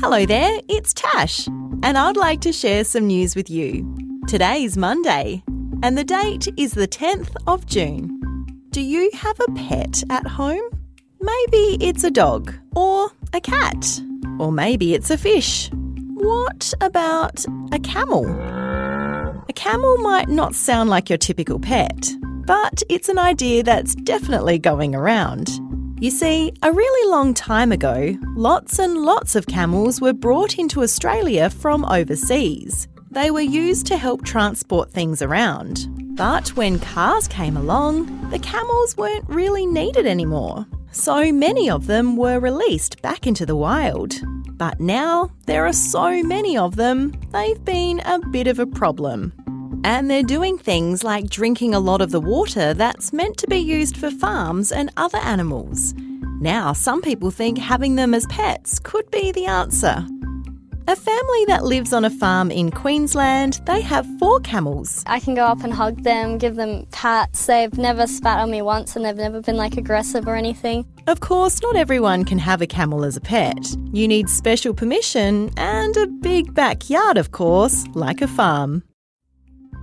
Hello there, it's Tash, and I'd like to share some news with you. Today's Monday, and the date is the 10th of June. Do you have a pet at home? Maybe it's a dog, or a cat, or maybe it's a fish. What about a camel? A camel might not sound like your typical pet, but it's an idea that's definitely going around. You see, a really long time ago, lots and lots of camels were brought into Australia from overseas. They were used to help transport things around. But when cars came along, the camels weren't really needed anymore. So many of them were released back into the wild. But now there are so many of them, they've been a bit of a problem. And they're doing things like drinking a lot of the water that's meant to be used for farms and other animals. Now, some people think having them as pets could be the answer. A family that lives on a farm in Queensland, they have four camels. I can go up and hug them, give them pats. They've never spat on me once and they've never been like aggressive or anything. Of course, not everyone can have a camel as a pet. You need special permission and a big backyard, of course, like a farm.